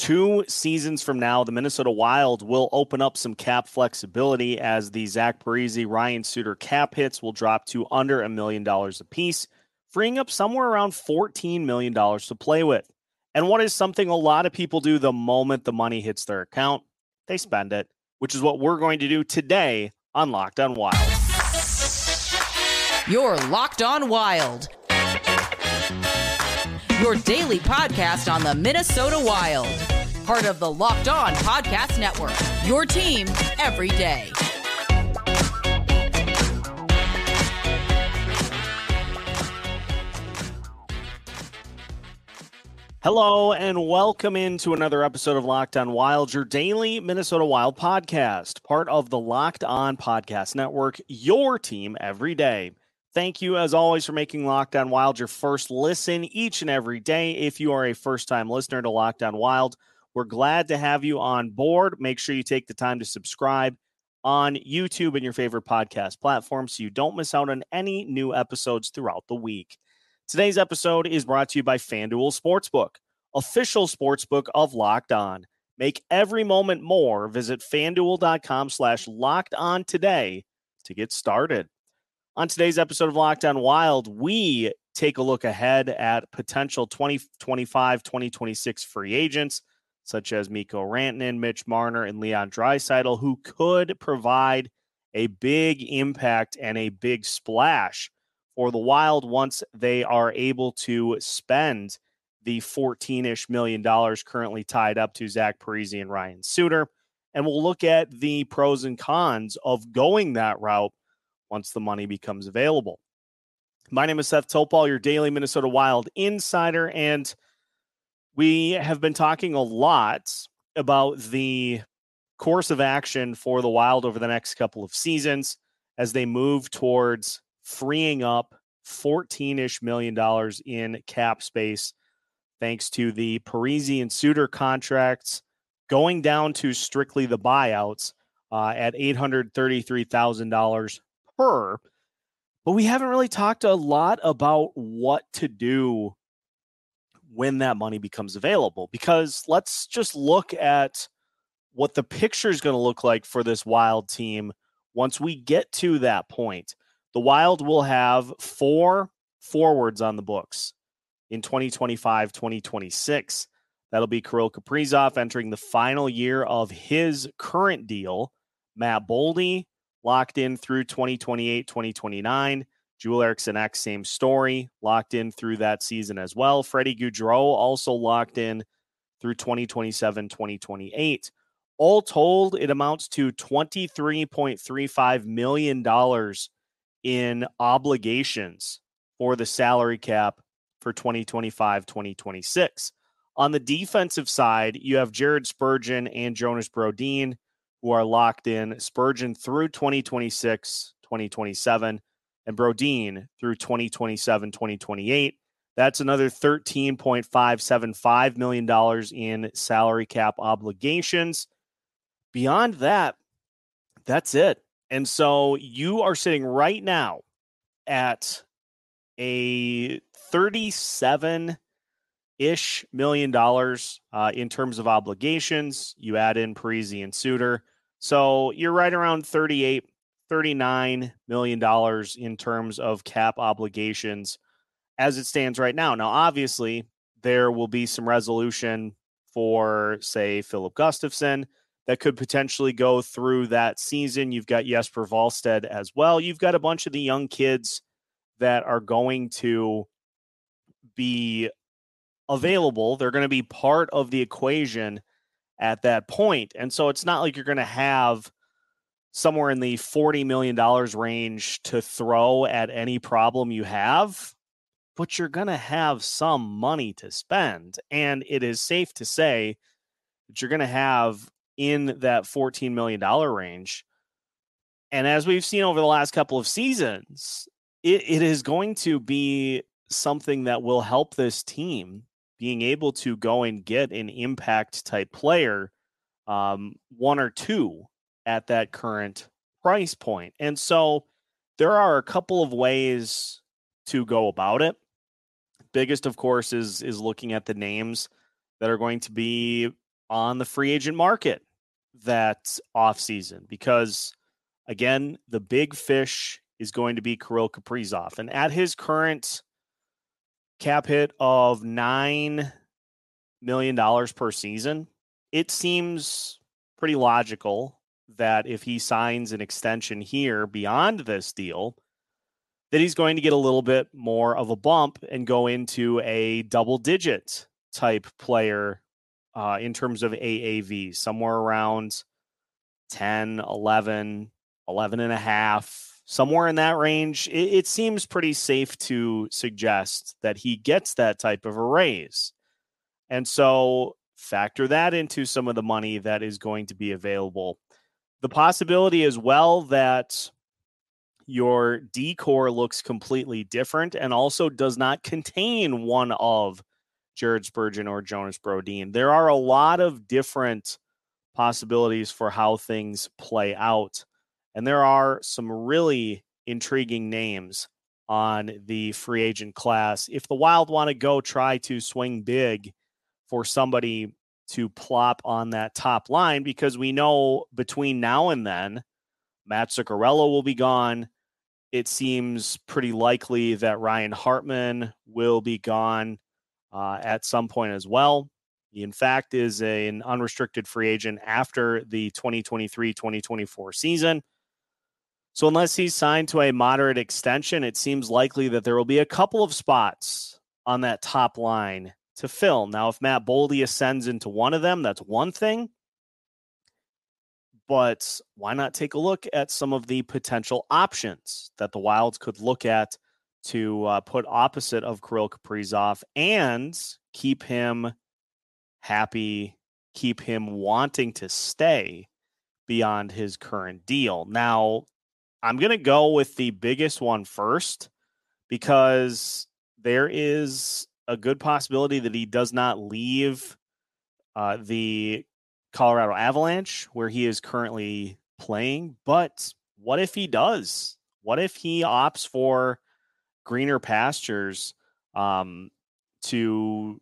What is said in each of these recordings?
two seasons from now, the Minnesota Wild will open up some cap flexibility as the Zach Parise, Ryan Suter cap hits will drop to under a million dollars apiece, freeing up somewhere around $14 million to play with. And what is something a lot of people do the moment the money hits their account? They spend it, which is what we're going to do today on Locked on Wild. You're Locked on Wild your daily podcast on the Minnesota Wild. Part of the Locked On Podcast Network. Your team every day. Hello and welcome into another episode of Locked On Wild, your daily Minnesota Wild podcast, part of the Locked On Podcast Network, your team every day. Thank you, as always, for making Locked On Wild your first listen each and every day. If you are a first time listener to Locked On Wild, we're glad to have you on board. Make sure you take the time to subscribe on YouTube and your favorite podcast platform so you don't miss out on any new episodes throughout the week. Today's episode is brought to you by FanDuel Sportsbook, official sportsbook of Locked On. Make every moment more. Visit fanduel.com slash locked on today to get started. On today's episode of Locked On Wild, we take a look ahead at potential 2025 2026 free agents such as Mikko Rantanen, Mitch Marner, and Leon Draisaitl, who could provide a big impact and a big splash for the Wild once they are able to spend the 14 ish million dollars currently tied up to Zach Parise and Ryan Suter. And we'll look at the pros and cons of going that route once the money becomes available. My name is Seth Topal, your daily Minnesota Wild insider, and we have been talking a lot about the course of action for the Wild over the next couple of seasons as they move towards freeing up 14 ish million dollars in cap space thanks to the Parise and Suter contracts going down to strictly the buyouts uh, at $833,000 her. But we haven't really talked a lot about what to do when that money becomes available because let's just look at what the picture is going to look like for this wild team once we get to that point. The Wild will have four forwards on the books in 2025 2026. That'll be Kirill Kaprizov entering the final year of his current deal. Matt Boldy, locked in through 2028, 2029. Joel Eriksson Ek, same story, locked in through that season as well. Freddie Gaudreau also locked in through 2027, 2028. All told, it amounts to $23.35 million in obligations for the salary cap for 2025, 2026. On the defensive side, you have Jared Spurgeon and Jonas Brodin who are locked in Spurgeon through 2026, 2027, and Brodin through 2027, 2028. That's another $13.575 million in salary cap obligations. Beyond that, that's it. And so you are sitting right now at a 37 ish million dollars uh, in terms of obligations. You add in Parise and Suter. So you're right around 38, 39 million dollars in terms of cap obligations as it stands right now. Now, obviously, there will be some resolution for, say, Filip Gustavsson that could potentially go through that season. You've got Jesper Wallstedt as well. You've got a bunch of the young kids that are going to be available. They're going to be part of the equation at that point. And so it's not like you're going to have somewhere in the $40 million range to throw at any problem you have, but you're going to have some money to spend. And it is safe to say that you're going to have in that $14 million range. And as we've seen over the last couple of seasons, it, it is going to be something that will help this team being able to go and get an impact type player, um, one or two at that current price point. And so there are a couple of ways to go about it. Biggest, of course, is is looking at the names that are going to be on the free agent market that offseason because, again, the big fish is going to be Kirill Kaprizov. And at his current cap hit of $9 million per season, it seems pretty logical that if he signs an extension here beyond this deal, that he's going to get a little bit more of a bump and go into a double digit type player uh, in terms of AAV, somewhere around 10, 11, 11 and a half, somewhere in that range. It, it seems pretty safe to suggest that he gets that type of a raise. And so factor that into some of the money that is going to be available. The possibility as well that your D corps looks completely different and also does not contain one of Jared Spurgeon or Jonas Brodin. There are a lot of different possibilities for how things play out. And there are some really intriguing names on the free agent class. If the Wild want to go try to swing big for somebody to plop on that top line, because we know between now and then, Matt Zuccarello will be gone it seems pretty likely that Ryan Hartman will be gone uh, at some point as well. He, in fact, is a, an unrestricted free agent after the 2023 2024 season. So, unless he's signed to a moderate extension, it seems likely that there will be a couple of spots on that top line to fill. Now, if Matt Boldy ascends into one of them, that's one thing but why not take a look at some of the potential options that the Wilds could look at to uh, put opposite of Kirill Kaprizov and keep him happy, keep him wanting to stay beyond his current deal. Now, I'm going to go with the biggest one first because there is a good possibility that he does not leave uh, the Colorado Avalanche, where he is currently playing. But what if he does? What if he opts for greener pastures um, to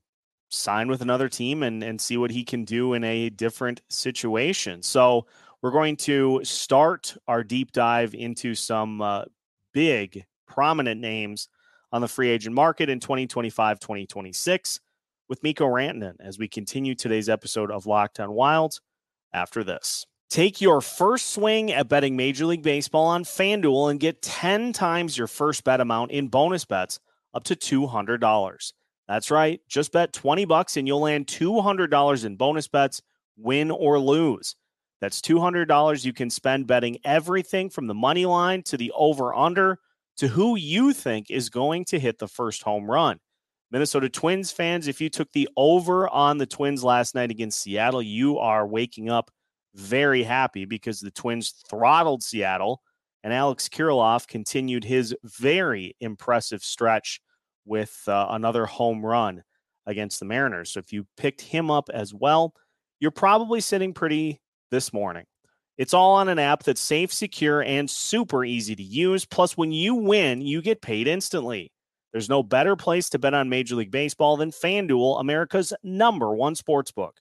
sign with another team and, and see what he can do in a different situation? So we're going to start our deep dive into some uh, big, prominent names on the free agent market in 2025 2026 with Mikko Rantanen as we continue today's episode of Locked On Wild after this. Take your first swing at betting Major League Baseball on FanDuel and get 10 times your first bet amount in bonus bets up to $200. That's right. Just bet 20 bucks and you'll land $200 in bonus bets, win or lose. That's $200 you can spend betting everything from the money line to the over under to who you think is going to hit the first home run. Minnesota Twins fans, if you took the over on the Twins last night against Seattle, you are waking up very happy because the Twins throttled Seattle and Alex Kirilloff continued his very impressive stretch with uh, another home run against the Mariners. So if you picked him up as well, you're probably sitting pretty this morning. It's all on an app that's safe, secure, and super easy to use. Plus, when you win, you get paid instantly. There's no better place to bet on Major League Baseball than FanDuel, America's number one sports book.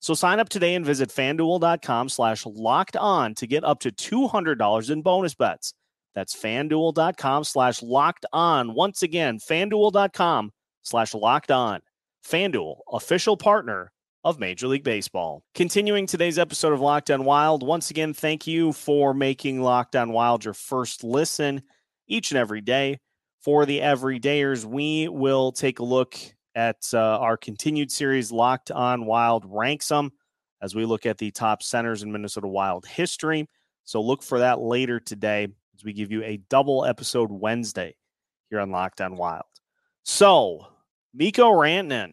So sign up today and visit fanduel.com slash locked on to get up to $200 in bonus bets. That's fanduel.com slash locked on. Once again, fanduel.com slash locked on. FanDuel, official partner of Major League Baseball. Continuing today's episode of Locked On Wild, once again, thank you for making Locked On Wild your first listen each and every day for the everydayers, we will take a look at uh, our continued series, Locked on Wild Ranks Them, as we look at the top centers in Minnesota Wild history. So look for that later today as we give you a double episode Wednesday here on Locked on Wild. So, Mikko Rantanen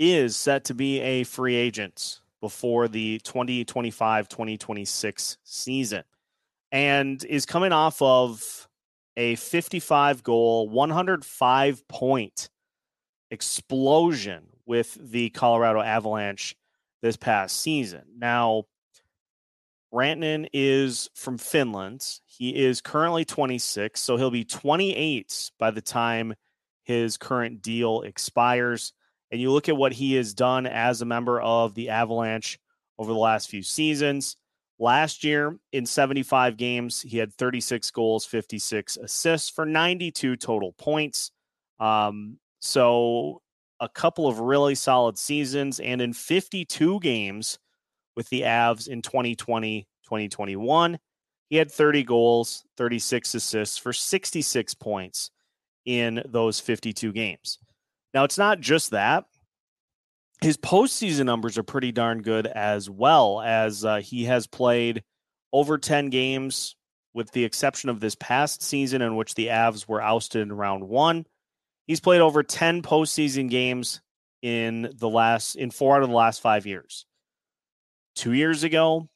is set to be a free agent before the 2025 2026 season and is coming off of a 55 goal, 105 point explosion with the Colorado Avalanche this past season. Now, Rantanen is from Finland. He is currently 26, so he'll be 28 by the time his current deal expires. And you look at what he has done as a member of the Avalanche over the last few seasons. Last year, in 75 games, he had 36 goals, 56 assists for 92 total points. Um, so, a couple of really solid seasons. And in 52 games with the Avs in 2020, 2021, he had 30 goals, 36 assists for 66 points in those 52 games. Now, it's not just that. His postseason numbers are pretty darn good as well, as uh, he has played over 10 games, with the exception of this past season in which the Avs were ousted in round one. He's played over 10 postseason games in the last in four out of the last five years. Two years ago,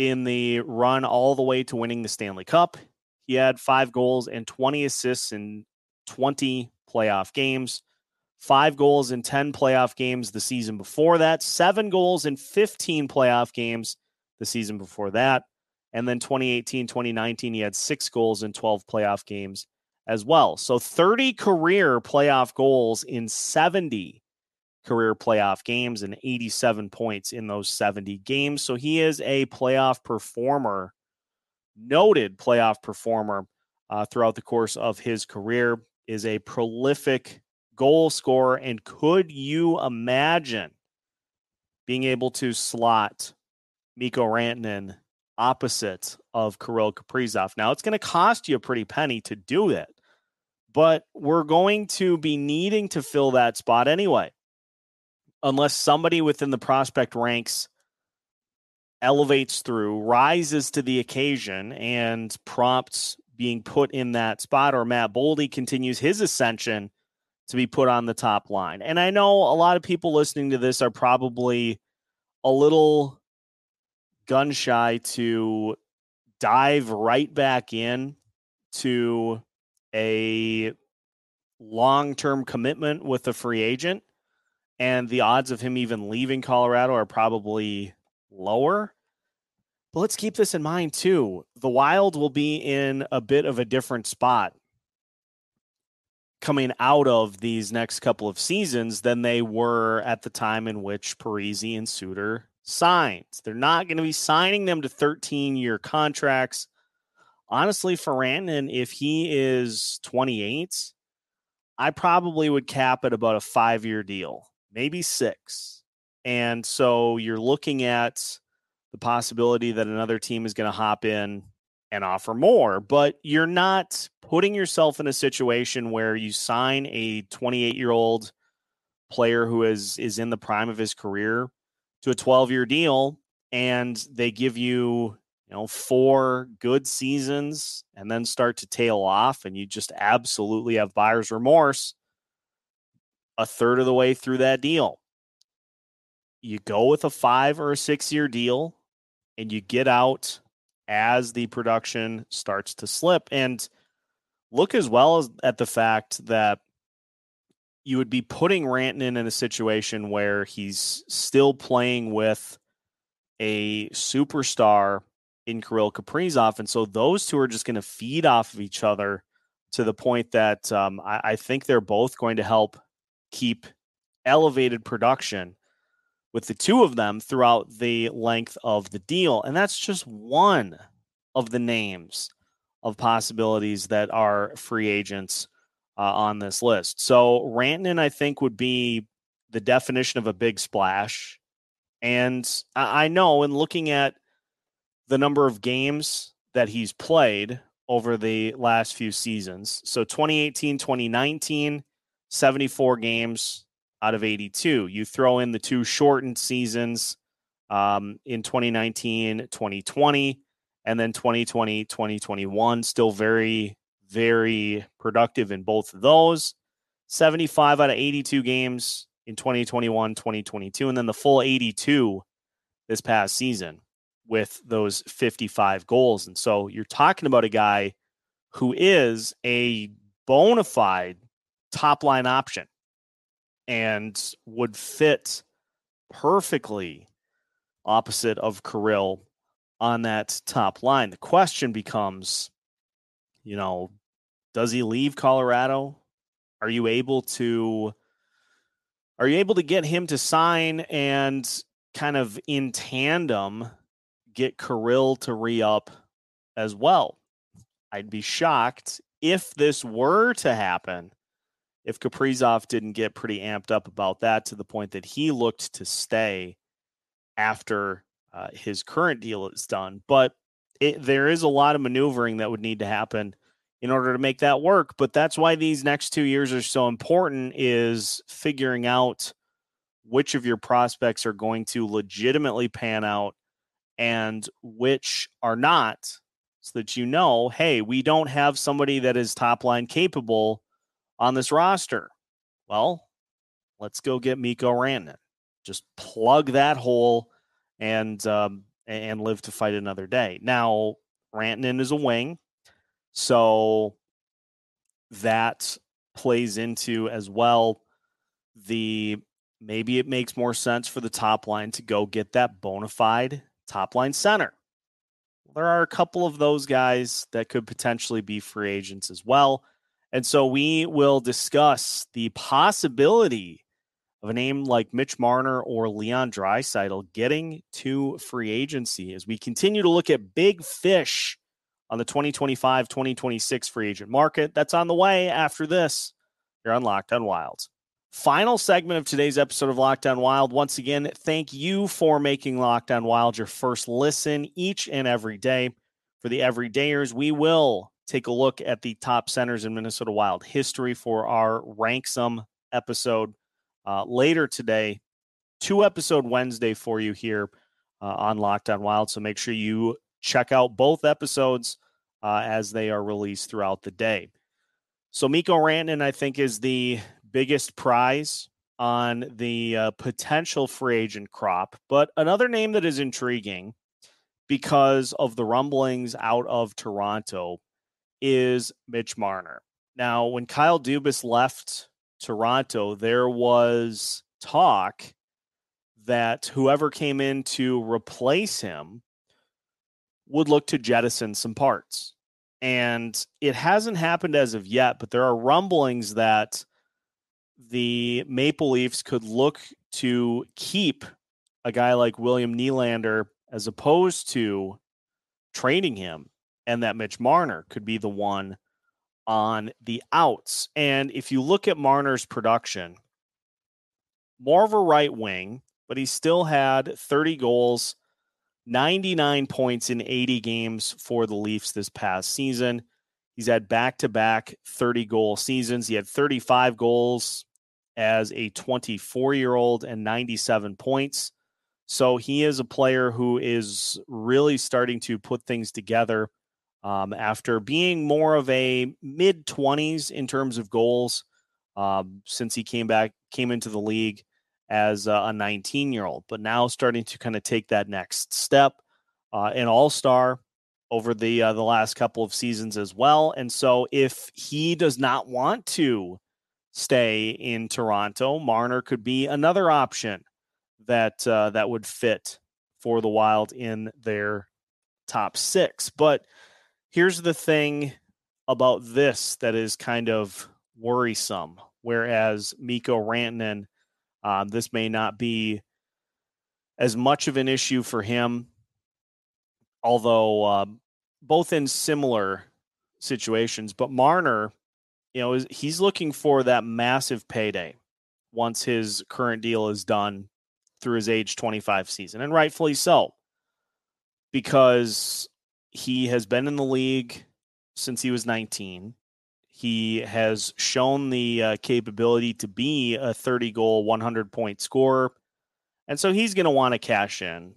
in the run all the way to winning the Stanley Cup. He had five goals and 20 assists in 20 playoff games, five goals in 10 playoff games the season before that, seven goals in 15 playoff games the season before that. And then 2018, 2019, he had six goals in 12 playoff games as well. So 30 career playoff goals in 70 career playoff games and 87 points in those 70 games. So he is a playoff performer, noted playoff performer uh, throughout the course of his career, is a prolific goal scorer. And could you imagine being able to slot Mikko Rantanen opposite of Kirill Kaprizov? Now, it's going to cost you a pretty penny to do it, but we're going to be needing to fill that spot anyway unless somebody within the prospect ranks elevates through, rises to the occasion, and prompts being put in that spot, or Matt Boldy continues his ascension to be put on the top line. And I know a lot of people listening to this are probably a little gun shy to dive right back in to a long term commitment with a free agent and the odds of him even leaving Colorado are probably lower. But let's keep this in mind too. The Wild will be in a bit of a different spot coming out of these next couple of seasons than they were at the time in which Parise and Suter signed. They're not going to be signing them to 13 year contracts. Honestly, for Rantanen, if he is 28, I probably would cap it about a five year deal maybe six. And so you're looking at the possibility that another team is going to hop in and offer more, but you're not putting yourself in a situation where you sign a 28 year old player who is is in the prime of his career to a 12 year deal and they give you you know four good seasons and then start to tail off and you just absolutely have buyer's remorse a third of the way through that deal. You go with a five or a six year deal and you get out as the production starts to slip. And look as well as at the fact that you would be putting Rantanen in a situation where he's still playing with a superstar in Kirill Kaprizov. And so those two are just going to feed off of each other to the point that um, I, I, think they're both going to help keep elevated production with the two of them throughout the length of the deal. And that's just one of the names of possibilities that are free agents uh, on this list. So Rantanen, I think, would be the definition of a big splash. And I know in looking at the number of games that he's played over the last few seasons. So 2018, 2019, 74 games out of 82. You throw in the two shortened seasons um, in 2019, 2020, and then 2020, 2021. Still very, very productive in both of those. 75 out of 82 games in 2021, 2022, and then the full 82 this past season with those 55 goals. And so you're talking about a guy who is a bona fide top line option and would fit perfectly opposite of Kirill on that top line. The question becomes, you know, does he leave Colorado? Are you able to Are you able to get him to sign and kind of in tandem get Kirill to re up as well? I'd be shocked if this were to happen, if Kaprizov didn't get pretty amped up about that to the point that he looked to stay after uh, his current deal is done. But it, there is a lot of maneuvering that would need to happen in order to make that work. But that's why these next two years are so important is figuring out which of your prospects are going to legitimately pan out and which are not so that you know, hey, we don't have somebody that is top line capable on this roster. Well, let's go get Mikko Rantanen. Just plug that hole and um, and live to fight another day. Now, Rantanen is a wing, so that plays into as well the maybe it makes more sense for the top line to go get that bona fide top line center. There are a couple of those guys that could potentially be free agents as well. And so we will discuss the possibility of a name like Mitch Marner or Leon Draisaitl getting to free agency as we continue to look at big fish on the 2025 2026 free agent market. That's on the way after this. You're on Locked on Wilds. Final segment of today's episode of Locked On Wild. Once again, thank you for making Locked On Wild your first listen each and every day. For the everydayers, we will take a look at the top centers in Minnesota Wild history for our Ranksum episode uh, later today. Two episode Wednesday for you here uh, on Locked On Wild. So make sure you check out both episodes uh, as they are released throughout the day. So Mikko Rantanen, I think, is the biggest prize on the uh, potential free agent crop. But another name that is intriguing because of the rumblings out of Toronto is Mitch Marner. Now, when Kyle Dubas left Toronto, there was talk that whoever came in to replace him would look to jettison some parts. And it hasn't happened as of yet, but there are rumblings that the Maple Leafs could look to keep a guy like William Nylander as opposed to trading him, and that Mitch Marner could be the one on the outs. And if you look at Marner's production, more of a right wing, but he still had 30 goals, 99 points in 80 games for the Leafs this past season. He's had back to back 30 goal seasons. He had 35 goals as a 24 year old and 97 points. So he is a player who is really starting to put things together um, after being more of a mid 20s in terms of goals um, since he came back, came into the league as a 19 year old, but now starting to kind of take that next step. Uh, an all star over the uh, the last couple of seasons as well. And so if he does not want to stay in Toronto, Marner could be another option that uh, that would fit for the Wild in their top six. But here's the thing about this that is kind of worrisome. Whereas Mikko Rantanen, um, this may not be as much of an issue for him, although uh, both in similar situations. But Marner you know, he's looking for that massive payday once his current deal is done through his age 25 season, and rightfully so, because he has been in the league since he was 19. He has shown the uh, capability to be a 30 goal, 100 point scorer. And so he's going to want to cash in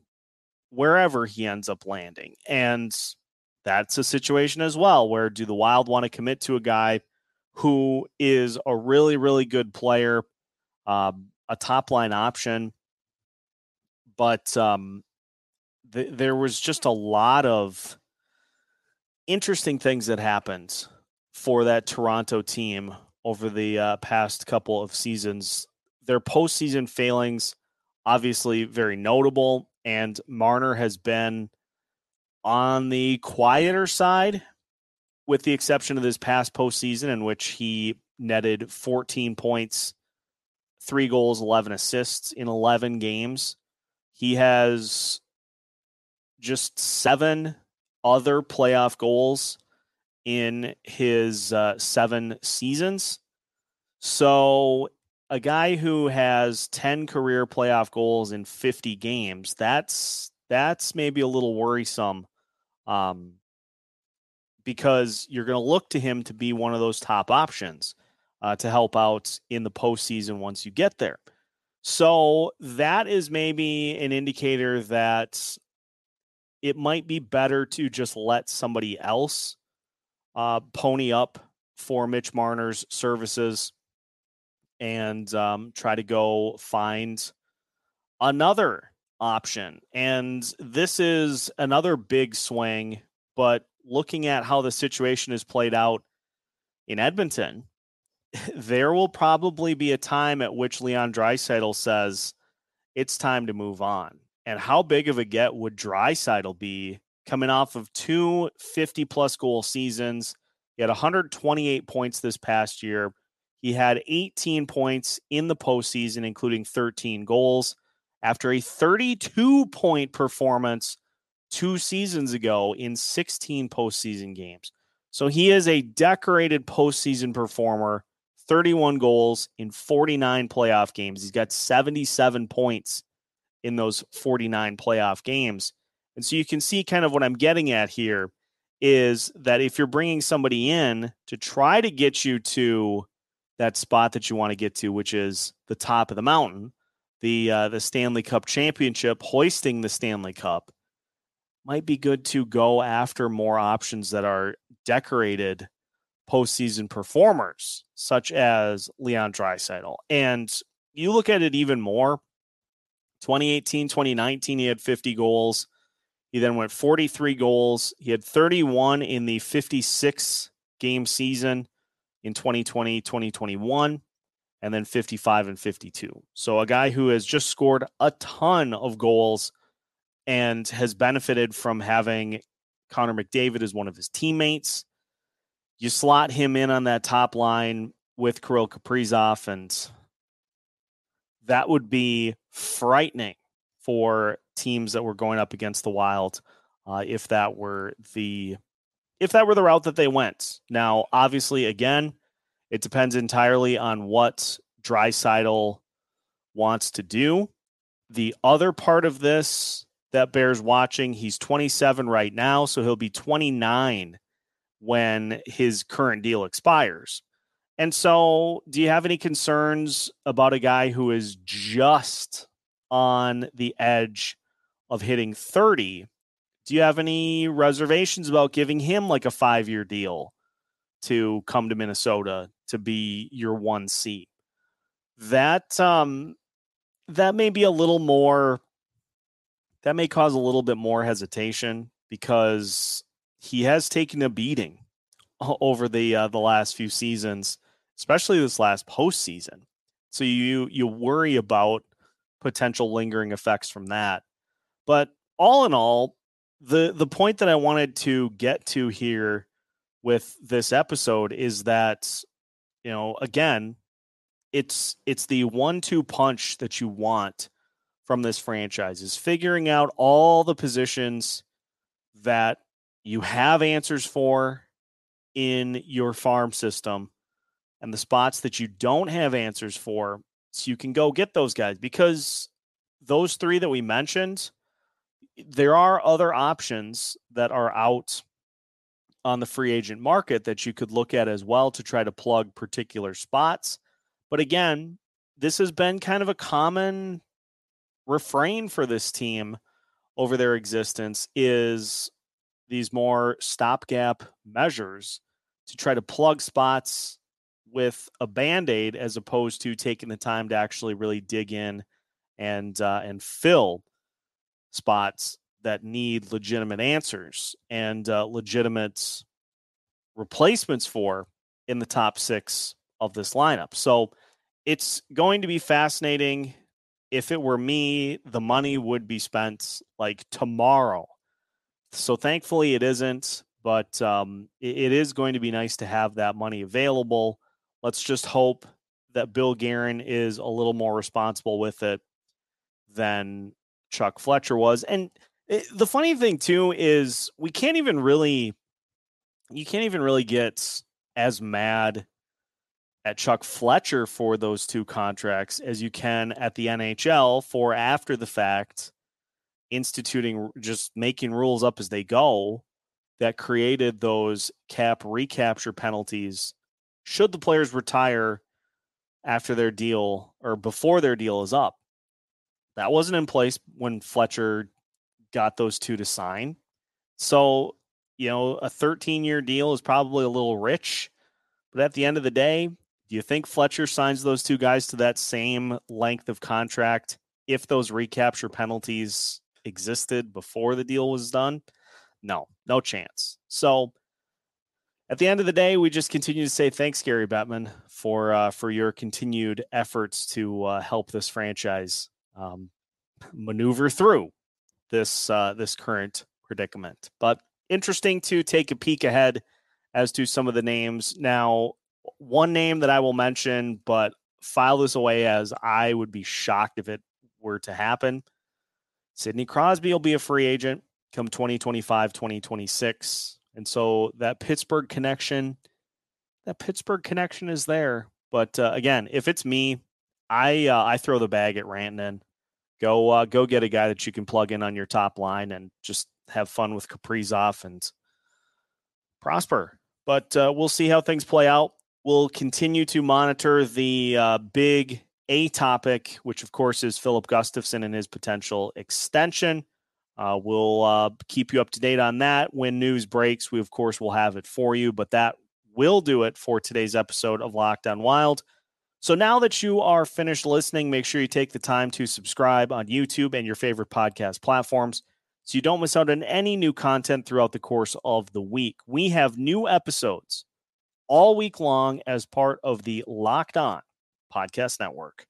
wherever he ends up landing. And that's a situation as well where do the Wild want to commit to a guy who is a really, really good player, um, a top line option. But um, th- there was just a lot of interesting things that happened for that Toronto team over the uh, past couple of seasons. Their postseason failings, obviously, very notable. And Marner has been on the quieter side with the exception of this past postseason in which he netted 14 points, three goals, 11 assists in 11 games. He has just seven other playoff goals in his uh, seven seasons. So, a guy who has 10 career playoff goals in 50 games, that's that's maybe a little worrisome um, because you're going to look to him to be one of those top options uh, to help out in the postseason once you get there. So that is maybe an indicator that it might be better to just let somebody else uh, pony up for Mitch Marner's services and um, try to go find another option. And this is another big swing, but looking at how the situation has played out in Edmonton, there will probably be a time at which Leon Draisaitl says it's time to move on. And how big of a get would Draisaitl be coming off of two 50 plus goal seasons? He had 128 points this past year. He had 18 points in the postseason, including 13 goals after a 32 point performance two seasons ago in 16 postseason games. So he is a decorated postseason performer, 31 goals in 49 playoff games. He's got 77 points in those 49 playoff games. And so you can see kind of what I'm getting at here is that if you're bringing somebody in to try to get you to that spot that you want to get to, which is the top of the mountain, the uh, the Stanley Cup championship, hoisting the Stanley Cup, might be good to go after more options that are decorated postseason performers, such as Leon Draisaitl. And you look at it even more. 2018, 2019, he had 50 goals. He then went 43 goals. He had 31 in the 56 game season in 2020, 2021 and then 55 and 52. So a guy who has just scored a ton of goals and has benefited from having Connor McDavid as one of his teammates. You slot him in on that top line with Kirill Kaprizov, and that would be frightening for teams that were going up against the Wild uh, if that were the if that were the route that they went. Now, obviously, again, it depends entirely on what Draisaitl wants to do. The other part of this that bears watching, he's 27 right now, so he'll be 29 when his current deal expires. And so, do you have any concerns about a guy who is just on the edge of hitting 30? Do you have any reservations about giving him like a five year deal to come to Minnesota to be your one seat. That um that may be a little more that may cause a little bit more hesitation because he has taken a beating over the uh, the last few seasons, especially this last postseason. So you you worry about potential lingering effects from that. But all in all, the the point that I wanted to get to here with this episode is that you know again it's it's the one-two punch that you want from this franchise is figuring out all the positions that you have answers for in your farm system and the spots that you don't have answers for so you can go get those guys because those three that we mentioned there are other options that are out on the free agent market that you could look at as well to try to plug particular spots. But again, this has been kind of a common refrain for this team over their existence is these more stopgap measures to try to plug spots with a band-aid as opposed to taking the time to actually really dig in and uh, and fill spots that need legitimate answers and uh, legitimate replacements for in the top six of this lineup. So it's going to be fascinating. If it were me, the money would be spent like tomorrow. So thankfully, it isn't, but um, it is going to be nice to have that money available. Let's just hope that Bill Guerin is a little more responsible with it than Chuck Fletcher was. And it, the funny thing too is we can't even really you can't even really get as mad at Chuck Fletcher for those two contracts as you can at the NHL for after the fact instituting just making rules up as they go that created those cap recapture penalties should the players retire after their deal or before their deal is up. That wasn't in place when Fletcher got those two to sign. So, you know, a 13 year deal is probably a little rich. But at the end of the day, do you think Fletcher signs those two guys to that same length of contract if those recapture penalties existed before the deal was done? No, no chance. So at the end of the day, we just continue to say thanks, Gary Bettman, for uh, for your continued efforts to uh, help this franchise um, maneuver through this uh, this current predicament. But interesting to take a peek ahead as to some of the names. Now, one name that I will mention, but file this away as I would be shocked if it were to happen. Sidney Crosby will be a free agent come 2025, 2026. And so that Pittsburgh connection, that Pittsburgh connection is there. But uh, again, if it's me, I uh, I throw the bag at Rantanen. Go uh, go get a guy that you can plug in on your top line and just have fun with Kaprizov and prosper. But uh, we'll see how things play out. We'll continue to monitor the uh, big A topic, which of course is Filip Gustavsson and his potential extension. Uh, we'll uh, keep you up to date on that. When news breaks, we of course will have it for you. But that will do it for today's episode of Locked On Wild. So now that you are finished listening, make sure you take the time to subscribe on YouTube and your favorite podcast platforms so you don't miss out on any new content throughout the course of the week. We have new episodes all week long as part of the Locked On Podcast Network.